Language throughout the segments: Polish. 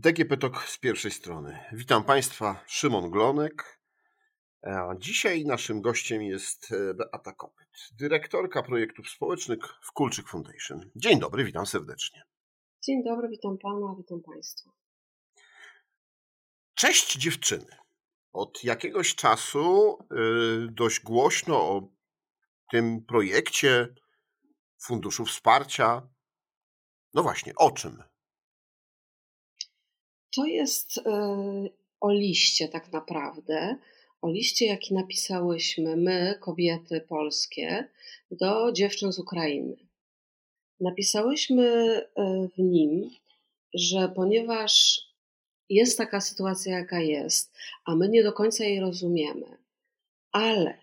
DGP Tok z pierwszej strony. Witam Państwa, Szymon Glonek. Dzisiaj naszym gościem jest e, Beata Kopyt, dyrektorka projektów społecznych w Kulczyk Foundation. Dzień dobry, witam serdecznie. Dzień dobry, witam Pana, witam Państwa. Cześć dziewczyny. Od jakiegoś czasu e, dość głośno o tym projekcie Funduszu Wsparcia. No właśnie, o czym? To jest e, o liście tak naprawdę, o liście, jaki napisałyśmy my, kobiety polskie, do dziewczyn z Ukrainy. Napisałyśmy e, w nim, że ponieważ jest taka sytuacja, jaka jest, a my nie do końca jej rozumiemy, ale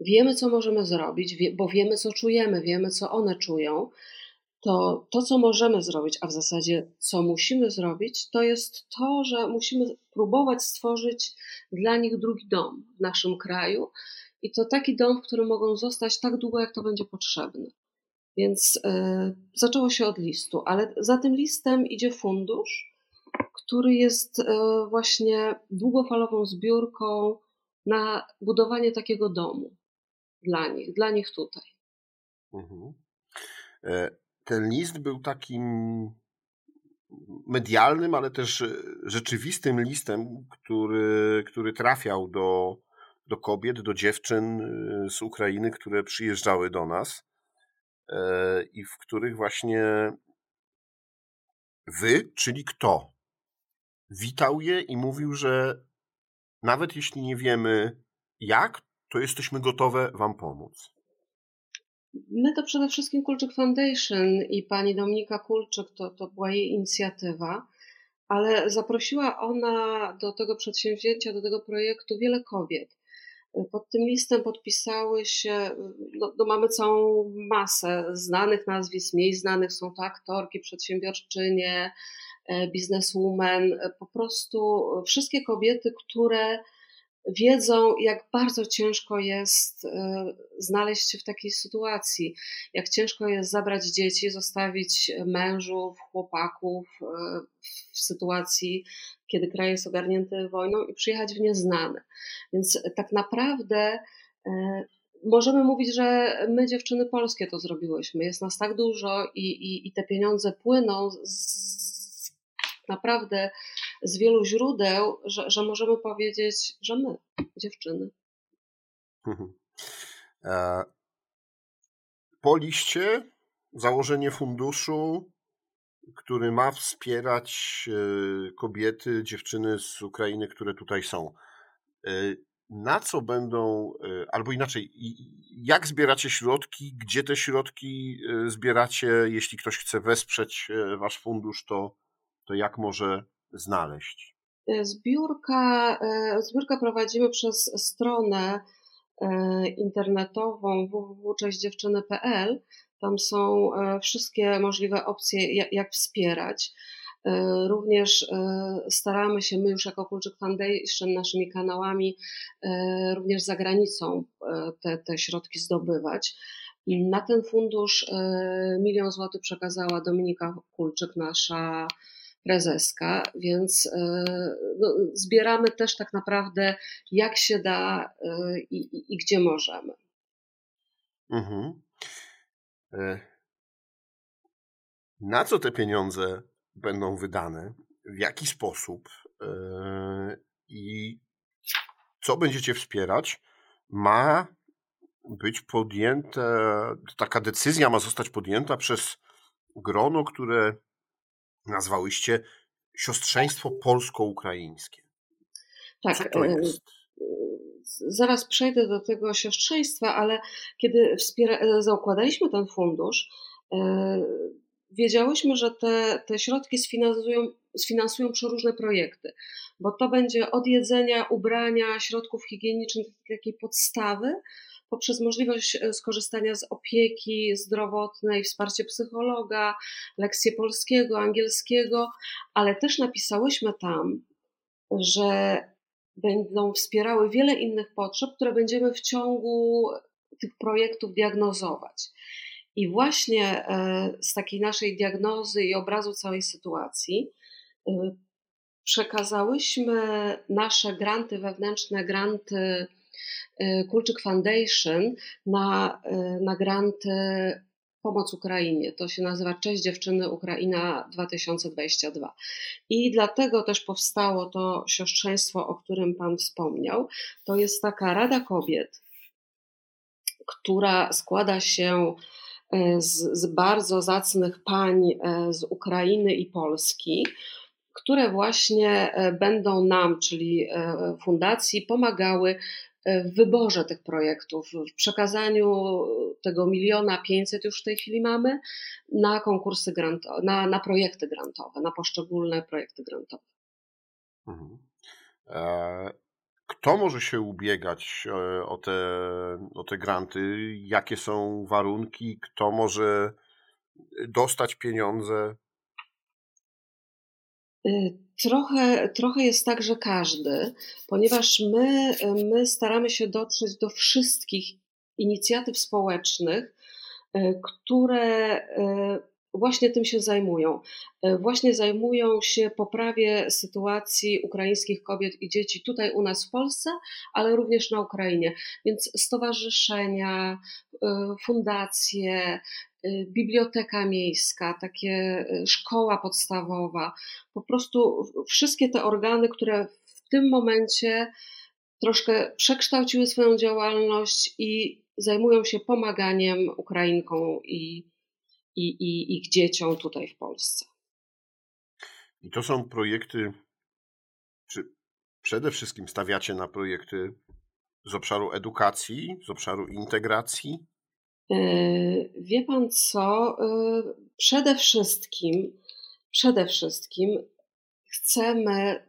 wiemy, co możemy zrobić, bo wiemy, co czujemy, wiemy, co one czują, to to, co możemy zrobić, a w zasadzie co musimy zrobić, to jest to, że musimy próbować stworzyć dla nich drugi dom w naszym kraju. I to taki dom, w którym mogą zostać tak długo, jak to będzie potrzebne. Więc yy, zaczęło się od listu, ale za tym listem idzie fundusz, który jest yy, właśnie długofalową zbiórką na budowanie takiego domu dla nich, dla nich tutaj. Mhm. E, ten list był takim medialnym, ale też rzeczywistym listem, który, który trafiał do, do kobiet, do dziewczyn y, z Ukrainy, które przyjeżdżały do nas e, i w których właśnie wy, czyli kto, witał je i mówił, że nawet jeśli nie wiemy jak, to jesteśmy gotowe wam pomóc. My to przede wszystkim Kulczyk Foundation i pani Dominika Kulczyk, to, to była jej inicjatywa, ale zaprosiła ona do tego przedsięwzięcia, do tego projektu wiele kobiet. Pod tym listem podpisały się, no, no mamy całą masę znanych nazwisk, mniej znanych, są to aktorki, przedsiębiorczynie, e, bizneswomen, po prostu wszystkie kobiety, które wiedzą, jak bardzo ciężko jest e, znaleźć się w takiej sytuacji, jak ciężko jest zabrać dzieci, zostawić mężów, chłopaków e, w sytuacji, kiedy kraj jest ogarnięty wojną i przyjechać w nieznane. Więc tak naprawdę e, możemy mówić, że my, dziewczyny polskie, to zrobiłyśmy. Jest nas tak dużo i, i, i te pieniądze płyną z, naprawdę z wielu źródeł, że, że możemy powiedzieć, że my, dziewczyny. Mhm. E, po liście założenie funduszu, który ma wspierać e, kobiety, dziewczyny z Ukrainy, które tutaj są. E, na co będą, albo inaczej, jak zbieracie środki, gdzie te środki zbieracie, jeśli ktoś chce wesprzeć wasz fundusz, to, to jak może znaleźć? E, zbiórka, e, zbiórkę prowadzimy przez stronę e, internetową www.cześćdziewczyny.pl. Tam są wszystkie możliwe opcje, jak wspierać. Również staramy się, my już jako Kulczyk Foundation, naszymi kanałami, również za granicą te, te środki zdobywać. Na ten fundusz milion złotych przekazała Dominika Kulczyk, nasza prezeska, więc e, no, zbieramy też tak naprawdę jak się da e, i, i, i gdzie możemy. Mhm. E, na co te pieniądze będą wydane? W jaki sposób? I co będziecie wspierać? Ma być podjęte, taka decyzja ma zostać podjęta przez grono, które nazwałyście siostrzeństwo polsko-ukraińskie. Tak. Co to e, jest? Zaraz przejdę do tego siostrzeństwa, ale kiedy wspiera, e, zaukładaliśmy ten fundusz, e, wiedziałyśmy, że te, te środki sfinansują, sfinansują przeróżne projekty, bo to będzie od jedzenia, ubrania, środków higienicznych, takiej podstawy, poprzez możliwość e, skorzystania z opieki zdrowotnej, wsparcie psychologa, lekcje polskiego, angielskiego, ale też napisałyśmy tam, że będą wspierały wiele innych potrzeb, które będziemy w ciągu tych projektów diagnozować. I właśnie e, z takiej naszej diagnozy i obrazu całej sytuacji e, przekazałyśmy nasze granty wewnętrzne, granty Kulczyk Foundation y, na granty Pomoc Ukrainie. To się nazywa Cześć Dziewczyny Ukraina 2022. I dlatego też powstało to siostrzeństwo, o którym Pan wspomniał. To jest taka Rada Kobiet, która składa się e, z, z bardzo zacnych pań e, z Ukrainy i Polski, które właśnie e, będą nam, czyli fundacji, pomagały w wyborze tych projektów, w przekazaniu tego miliona pięćset już w tej chwili mamy na konkursy grantowe, na, na projekty grantowe, na poszczególne projekty grantowe. Mhm. E, kto może się ubiegać e, o te, o te granty? Jakie są warunki? Kto może dostać pieniądze? Y, trochę, trochę jest tak, że każdy, ponieważ my, my staramy się dotrzeć do wszystkich inicjatyw społecznych, y, które y, właśnie tym się zajmują. Właśnie zajmują się poprawie sytuacji ukraińskich kobiet i dzieci tutaj u nas w Polsce, ale również na Ukrainie. Więc stowarzyszenia, fundacje, biblioteka miejska, takie y, szkoła podstawowa, po prostu wszystkie te organy, które w tym momencie troszkę przekształciły swoją działalność i zajmują się pomaganiem Ukrainkom i, i, i ich dzieciom tutaj w Polsce. I to są projekty, czy przede wszystkim stawiacie na projekty z obszaru edukacji, z obszaru integracji? E, wie pan co? E, przede wszystkim, przede wszystkim chcemy,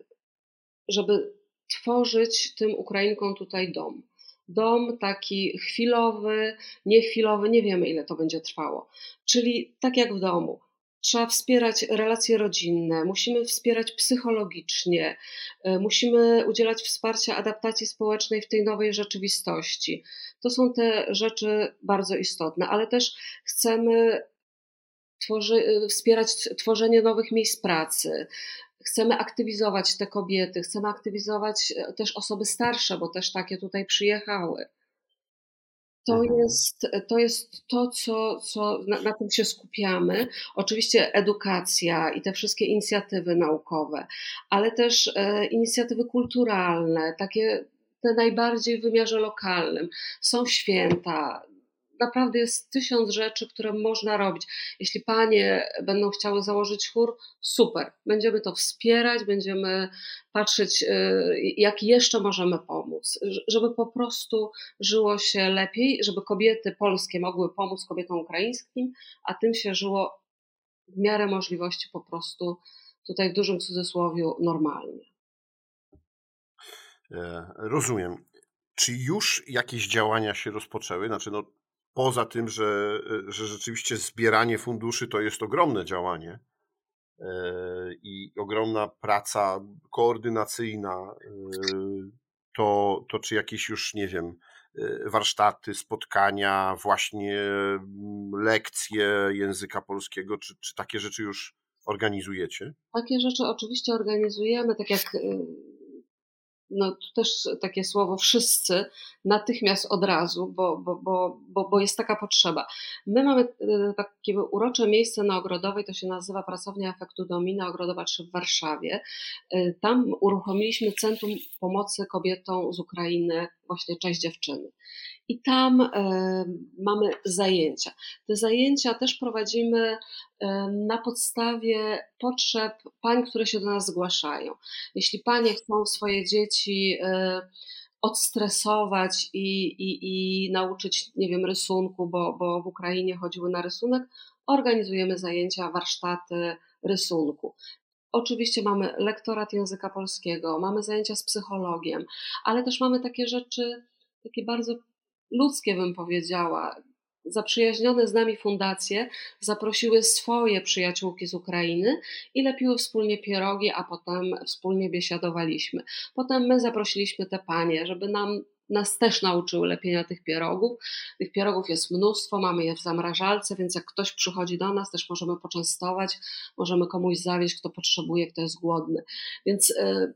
żeby tworzyć tym Ukrainkom tutaj dom. Dom taki chwilowy, niechwilowy, nie wiemy ile to będzie trwało. Czyli tak jak w domu. Trzeba wspierać relacje rodzinne, musimy wspierać psychologicznie, e, musimy udzielać wsparcia adaptacji społecznej w tej nowej rzeczywistości. To są te rzeczy bardzo istotne, ale też chcemy tworzy, wspierać tworzenie nowych miejsc pracy. Chcemy aktywizować te kobiety, chcemy aktywizować też osoby starsze, bo też takie tutaj przyjechały. To mhm. jest, to jest to, co, co na, na, tym się skupiamy. Oczywiście edukacja i te wszystkie inicjatywy naukowe, ale też e, inicjatywy kulturalne, takie te najbardziej w wymiarze lokalnym. Są święta, naprawdę jest tysiąc rzeczy, które można robić. Jeśli panie będą chciały założyć chór, super. Będziemy to wspierać, będziemy patrzeć, y, jak jeszcze możemy pomóc, żeby po prostu żyło się lepiej, żeby kobiety polskie mogły pomóc kobietom ukraińskim, a tym się żyło w miarę możliwości po prostu tutaj w dużym cudzysłowie normalnie. E, rozumiem. Czy już jakieś działania się rozpoczęły? Znaczy, no, poza tym, że, że rzeczywiście zbieranie funduszy to jest ogromne działanie e, i ogromna praca koordynacyjna, e, to, to czy jakieś już, nie wiem, warsztaty, spotkania, właśnie mm, lekcje języka polskiego, czy, czy takie rzeczy już organizujecie? Takie rzeczy oczywiście organizujemy, tak jak no to też takie słowo wszyscy, natychmiast od razu, bo, bo, bo, bo, bo jest taka potrzeba. My mamy e, takie urocze miejsce na Ogrodowej, to się nazywa Pracownia Efektu Domina Ogrodowa 3 w Warszawie. E, tam uruchomiliśmy Centrum Pomocy Kobietom z Ukrainy, właśnie Cześć Dziewczyny i tam e, mamy zajęcia. Te zajęcia też prowadzimy e, na podstawie potrzeb pań, które się do nas zgłaszają. Jeśli panie chcą swoje dzieci e, odstresować i, i, i nauczyć, nie wiem, rysunku, bo, bo w Ukrainie chodziły na rysunek, organizujemy zajęcia, warsztaty rysunku. Oczywiście mamy lektorat języka polskiego, mamy zajęcia z psychologiem, ale też mamy takie rzeczy, takie bardzo ludzkie, bym powiedziała. Zaprzyjaźnione z nami fundacje zaprosiły swoje przyjaciółki z Ukrainy i lepiły wspólnie pierogi, a potem wspólnie biesiadowaliśmy. Potem my zaprosiliśmy te panie, żeby nam nas też nauczyły lepienia tych pierogów. Tych pierogów jest mnóstwo, mamy je w zamrażalce, więc jak ktoś przychodzi do nas, też możemy poczęstować, możemy komuś zawieźć, kto potrzebuje, kto jest głodny. Więc y,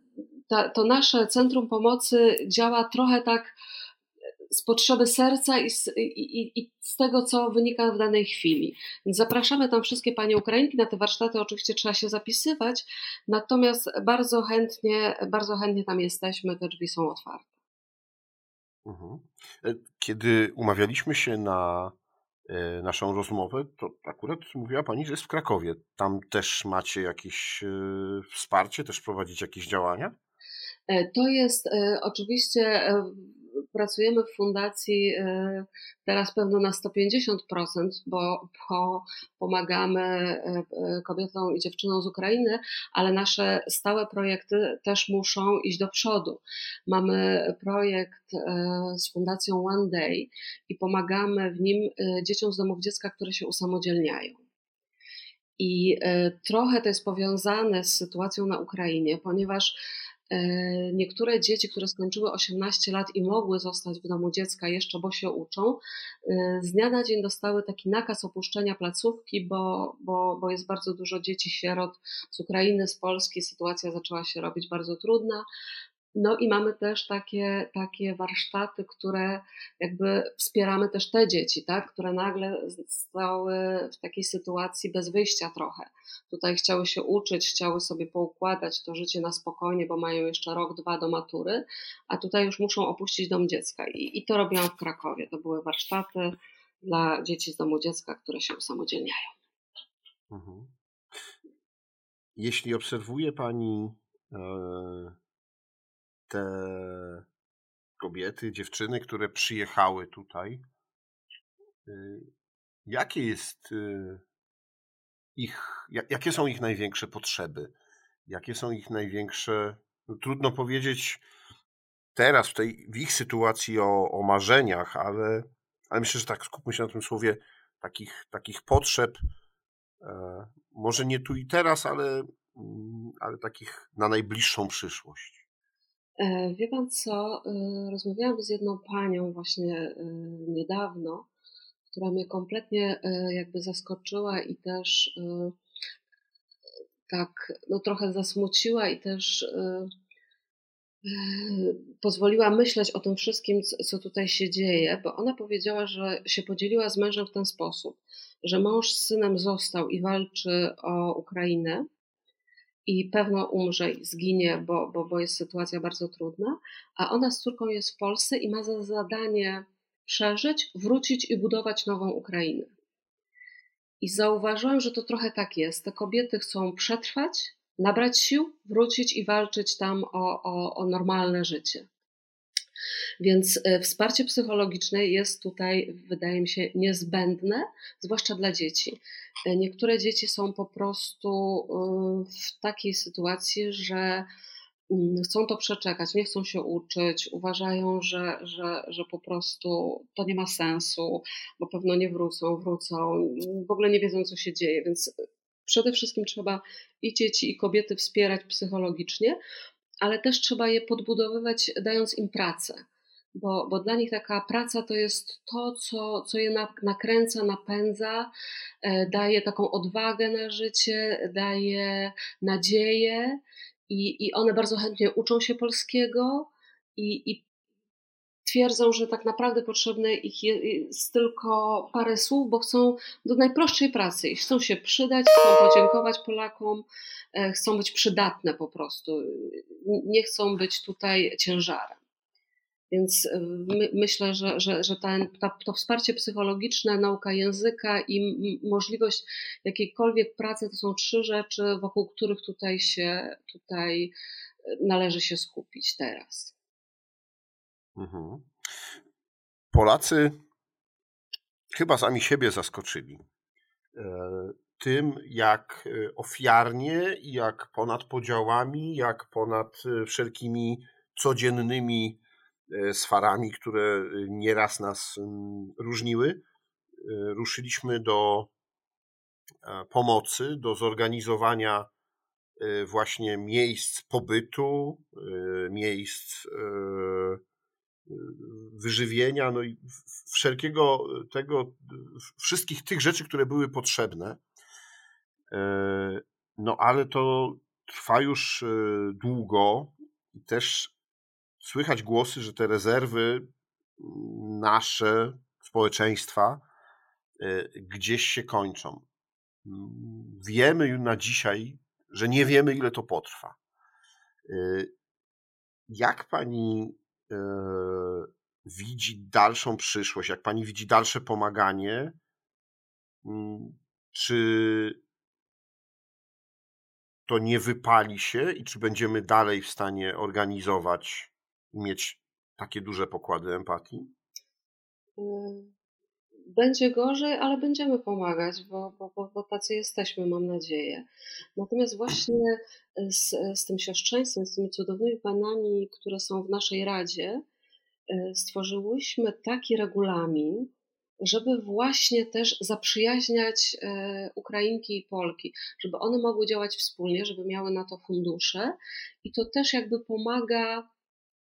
ta, to nasze centrum pomocy działa trochę tak z potrzeby serca i z, i, i z, tego, co wynika w danej chwili. Więc zapraszamy tam wszystkie panie Ukrainki. Na te warsztaty oczywiście trzeba się zapisywać, natomiast bardzo chętnie, bardzo chętnie tam jesteśmy, te drzwi są otwarte. Mhm. E, kiedy umawialiśmy się na e, naszą rozmowę, to akurat mówiła Pani, że jest w Krakowie. Tam też macie jakieś e, wsparcie, też prowadzić jakieś działania? To jest oczywiście pracujemy w fundacji e, teraz pewno na 150%, bo, pomagamy e, e, kobietom i dziewczynom z Ukrainy, ale nasze stałe projekty też muszą iść do przodu. Mamy projekt z fundacją One Day i pomagamy w nim dzieciom z domów dziecka, które się usamodzielniają. I trochę to jest powiązane z sytuacją na Ukrainie, ponieważ niektóre dzieci, które skończyły 18 lat i mogły zostać w domu dziecka jeszcze, bo się uczą, e, z dnia na dzień dostały taki nakaz opuszczenia placówki, bo, bo, bo jest bardzo dużo dzieci sierot z Ukrainy, z Polski. Sytuacja zaczęła się robić bardzo trudna. No i mamy też takie, takie warsztaty, które jakby wspieramy też te dzieci, tak, które nagle stały w takiej sytuacji bez wyjścia trochę. Tutaj chciały się uczyć, chciały sobie poukładać to życie na spokojnie, bo mają jeszcze rok, dwa do matury, a tutaj już muszą opuścić dom dziecka. I, i to robiłam w Krakowie. To były warsztaty dla dzieci z domu dziecka, które się usamodzielniają. Mhm. Jeśli obserwuje Pani e, te kobiety, dziewczyny, które przyjechały tutaj, y, jakie jest y, ich, jakie są ich największe potrzeby? Jakie są ich największe, no trudno powiedzieć teraz w, tej, w ich sytuacji o, o marzeniach, ale, ale myślę, że tak skupmy się na tym słowie takich, takich potrzeb, e, może nie tu i teraz, ale, mm, ale takich na najbliższą przyszłość. E, wie pan co, e, rozmawiałam z jedną panią właśnie e, niedawno, która mnie kompletnie jakby zaskoczyła i też tak no trochę zasmuciła i też pozwoliła myśleć o tym wszystkim, co tutaj się dzieje, bo ona powiedziała, że się podzieliła z mężem w ten sposób, że mąż z synem został i walczy o Ukrainę, i pewno umrze i zginie, bo, bo, bo jest sytuacja bardzo trudna, a ona z córką jest w Polsce i ma za zadanie przeżyć, wrócić i budować nową Ukrainę. I zauważyłam, że to trochę tak jest. Te kobiety chcą przetrwać, nabrać sił, wrócić i walczyć tam o, o, o normalne życie. Więc e, wsparcie psychologiczne jest tutaj, wydaje mi się, niezbędne, zwłaszcza dla dzieci. E, niektóre dzieci są po prostu e, w takiej sytuacji, że mm, chcą to przeczekać, nie chcą się uczyć, uważają, że, że, że po prostu to nie ma sensu, bo pewno nie wrócą, wrócą, w ogóle nie wiedzą, co się dzieje, więc przede wszystkim trzeba i dzieci, i kobiety wspierać psychologicznie, ale też trzeba je podbudowywać, dając im pracę. Bo, bo dla nich taka praca to jest to, co, co je nakręca, napędza, e, daje taką odwagę na życie, daje nadzieję i, i one bardzo chętnie uczą się polskiego i, i twierdzą, że tak naprawdę potrzebne ich jest tylko parę słów, bo chcą do najprostszej pracy i chcą się przydać, chcą podziękować Polakom, e, chcą być przydatne po prostu. Nie chcą być tutaj ciężarem. Więc e, my, myślę, że, że, że ta, to wsparcie psychologiczne, nauka języka i możliwość jakiejkolwiek pracy to są trzy rzeczy, wokół których tutaj się tutaj e, należy się skupić teraz. Mhm. Polacy chyba sami siebie zaskoczyli e, tym, jak e, ofiarnie, jak ponad podziałami, jak ponad e, wszelkimi codziennymi sfarami, które nieraz nas różniły, ruszyliśmy do pomocy, do zorganizowania właśnie miejsc pobytu, miejsc wyżywienia, no i wszelkiego tego, wszystkich tych rzeczy, które były potrzebne. No ale to trwa już długo i też słychać głosy, że te rezerwy nasze, społeczeństwa, gdzieś się kończą. Wiemy już na dzisiaj, że nie wiemy, ile to potrwa. Jak pani e, widzi dalszą przyszłość, jak pani widzi dalsze pomaganie? Mm, czy to nie wypali się i czy będziemy dalej w stanie organizować i mieć takie duże pokłady empatii? Będzie gorzej, ale będziemy pomagać, bo, bo, bo, tacy jesteśmy, mam nadzieję. Natomiast właśnie z, z tym siostrzeństwem, z tymi cudownymi panami, które są w naszej radzie, e, stworzyłyśmy taki regulamin, żeby właśnie też zaprzyjaźniać e, Ukrainki i Polki, żeby one mogły działać wspólnie, żeby miały na to fundusze i to też jakby pomaga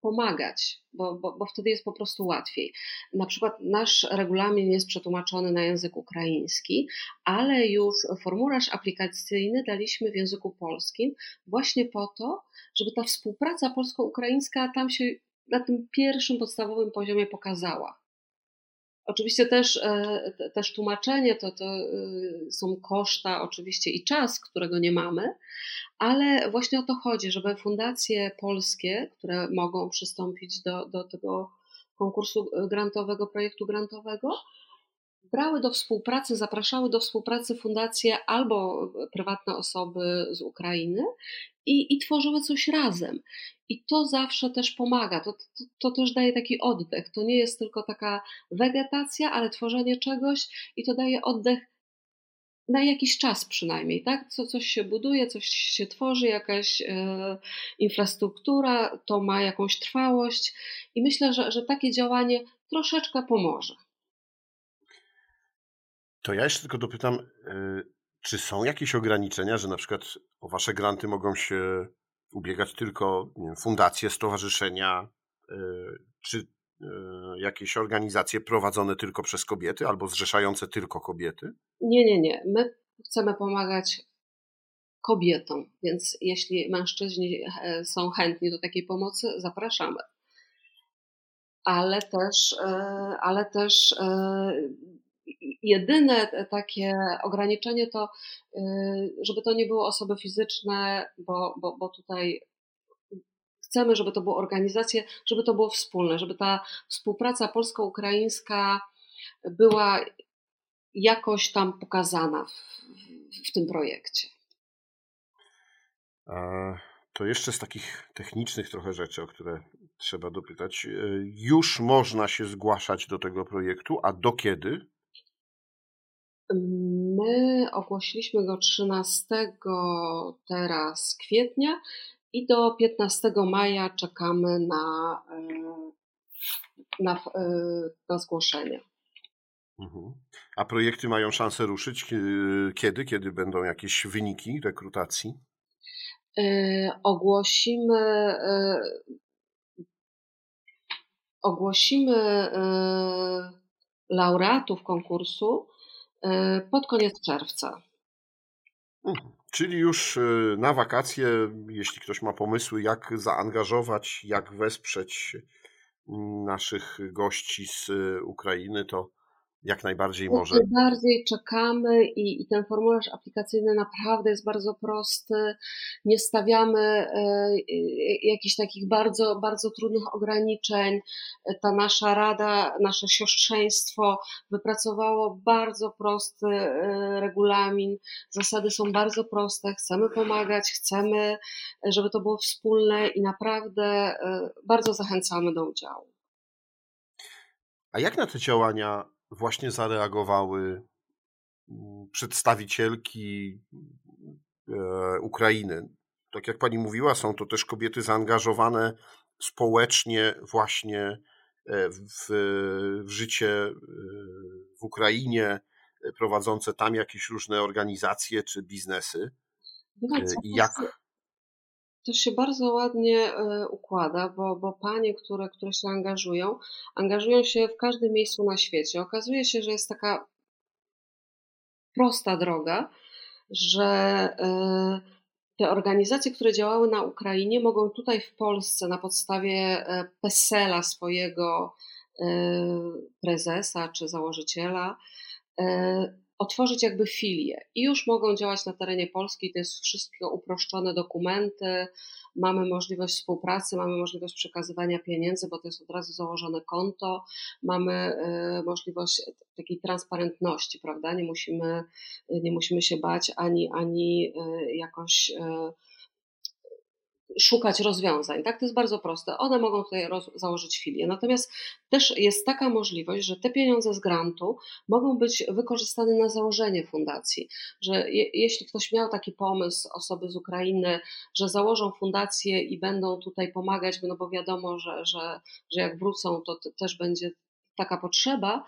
pomagać, bo, bo, bo wtedy jest po prostu łatwiej. Na przykład nasz regulamin jest przetłumaczony na język ukraiński, ale już formularz aplikacyjny daliśmy w języku polskim właśnie po to, żeby ta współpraca polsko-ukraińska tam się na tym pierwszym podstawowym poziomie pokazała. Oczywiście też, e, też tłumaczenie to, to e, są koszta, oczywiście i czas, którego nie mamy, ale właśnie o to chodzi, żeby fundacje polskie, które mogą przystąpić do, do tego konkursu grantowego, projektu grantowego, brały do współpracy, zapraszały do współpracy fundacje albo prywatne osoby z Ukrainy i, i tworzyły coś razem. I to zawsze też pomaga, to, to, to, też daje taki oddech. To nie jest tylko taka wegetacja, ale tworzenie czegoś i to daje oddech na jakiś czas przynajmniej, tak? Co, coś się buduje, coś się tworzy, jakaś e, infrastruktura, to ma jakąś trwałość i myślę, że, że takie działanie troszeczkę pomoże. To ja jeszcze tylko dopytam, e, czy są jakieś ograniczenia, że na przykład o wasze granty mogą się ubiegać tylko wiem, fundacje, stowarzyszenia, e, czy e, jakieś organizacje prowadzone tylko przez kobiety albo zrzeszające tylko kobiety? Nie, nie, nie. My chcemy pomagać kobietom, więc jeśli mężczyźni są chętni do takiej pomocy, zapraszamy. Ale też, ale też jedyne takie ograniczenie to, y, żeby to nie były osoby fizyczne, bo, bo, bo tutaj chcemy, żeby to były organizacje, żeby to było wspólne, żeby ta współpraca polsko-ukraińska była jakoś tam pokazana w, w tym projekcie. To jeszcze z takich technicznych trochę rzeczy, o które trzeba dopytać. Y, już można się zgłaszać do tego projektu, a do kiedy? My ogłosiliśmy go 13 teraz kwietnia i do 15 maja czekamy na, e, na, e, na zgłoszenie. Mhm. A projekty mają szansę ruszyć kiedy? Kiedy będą jakieś wyniki rekrutacji? E, ogłosimy ogłosimy laureatów konkursu pod koniec czerwca. Mhm. Czyli już e, na wakacje, jeśli ktoś ma pomysły, jak zaangażować, jak wesprzeć mm, naszych gości z e, Ukrainy, to jak najbardziej może. Jak najbardziej czekamy i, i ten formularz aplikacyjny naprawdę jest bardzo prosty. Nie stawiamy e, e, jakichś takich bardzo, bardzo trudnych ograniczeń. Ta nasza rada, nasze siostrzeństwo wypracowało bardzo prosty e, regulamin. Zasady są bardzo proste. Chcemy pomagać, chcemy, żeby to było wspólne i naprawdę bardzo zachęcamy do udziału. A jak na te działania właśnie zareagowały mm, przedstawicielki e, Ukrainy. Tak jak pani mówiła, są to też kobiety zaangażowane społecznie właśnie e, w, w życie e, w Ukrainie, prowadzące tam jakieś różne organizacje czy biznesy. I jak to się bardzo ładnie e, układa, bo, bo panie, które, które się angażują, angażują się w każdym miejscu na świecie. Okazuje się, że jest taka prosta droga, że e, te organizacje, które działały na Ukrainie, mogą tutaj w Polsce na podstawie e, PESEL-a swojego prezesa czy założyciela otworzyć jakby filię i już mogą działać na terenie Polski. To jest wszystko uproszczone dokumenty, mamy możliwość współpracy, mamy możliwość przekazywania pieniędzy, bo to jest od razu założone konto, mamy e, możliwość takiej transparentności, prawda? Nie musimy, nie musimy się bać ani, ani e, jakoś e, szukać rozwiązań. Tak, to jest bardzo proste. One mogą tutaj założyć filię. Natomiast też jest taka możliwość, że te pieniądze z grantu mogą być wykorzystane na założenie fundacji. Że je, jeśli ktoś miał taki pomysł, osoby z Ukrainy, że założą fundację i będą tutaj pomagać, no bo wiadomo, że, że, że jak wrócą, to też będzie taka potrzeba,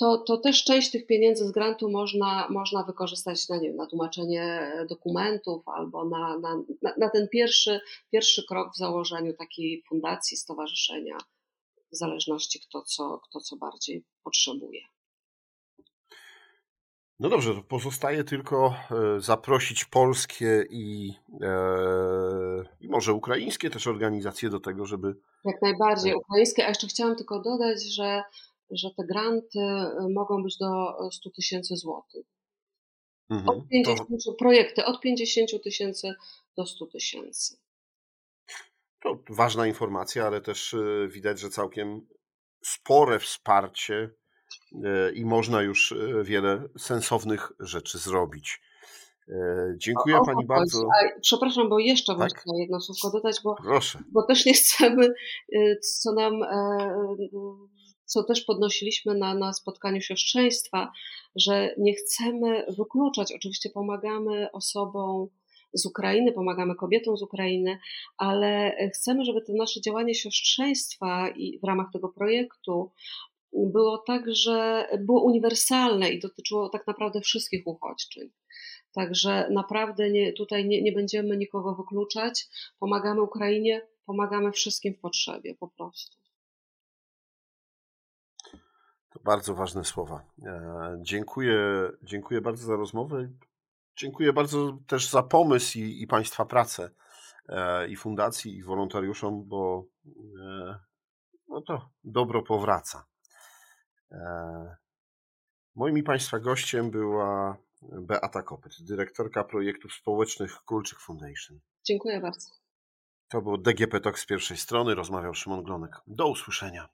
to, to też część tych pieniędzy z grantu można, można wykorzystać na, nie wiem, na tłumaczenie dokumentów albo na, na, na ten pierwszy, pierwszy krok w założeniu takiej fundacji, stowarzyszenia, w zależności kto co, kto co bardziej potrzebuje. No dobrze, to pozostaje tylko e, zaprosić polskie i, e, i może ukraińskie też organizacje do tego, żeby. Jak najbardziej ukraińskie. A jeszcze chciałam tylko dodać, że że te granty y, mogą być do 100 tysięcy złotych. Mhm, od 50, to... Projekty od 50 tysięcy do 100 tysięcy. To ważna informacja, ale też y, widać, że całkiem spore wsparcie y, i można już wiele sensownych rzeczy zrobić. Dziękuję o, o, Pani bardzo. A, przepraszam, bo jeszcze tak? muszę jedno słówko dodać, bo, bo też nie chcemy, co nam e, co też podnosiliśmy na, na spotkaniu siostrzeństwa, że nie chcemy wykluczać, oczywiście pomagamy osobom z Ukrainy, pomagamy kobietom z Ukrainy, ale chcemy, żeby to nasze działanie siostrzeństwa i w ramach tego projektu było tak, że było uniwersalne i dotyczyło tak naprawdę wszystkich uchodźczyń. Także naprawdę nie, tutaj nie, nie będziemy nikogo wykluczać. Pomagamy Ukrainie, pomagamy wszystkim w potrzebie po prostu. To bardzo ważne słowa. E, dziękuję, dziękuję bardzo za rozmowę. Dziękuję bardzo też za pomysł i, i Państwa pracę, e, i fundacji, i wolontariuszom, bo e, no to dobro powraca. Moim i Państwa gościem była Beata Kopyt, dyrektorka projektów społecznych Kulczyk Foundation. Dziękuję bardzo. To był DGP Talk z pierwszej strony. Rozmawiał Szymon Glonek. Do usłyszenia.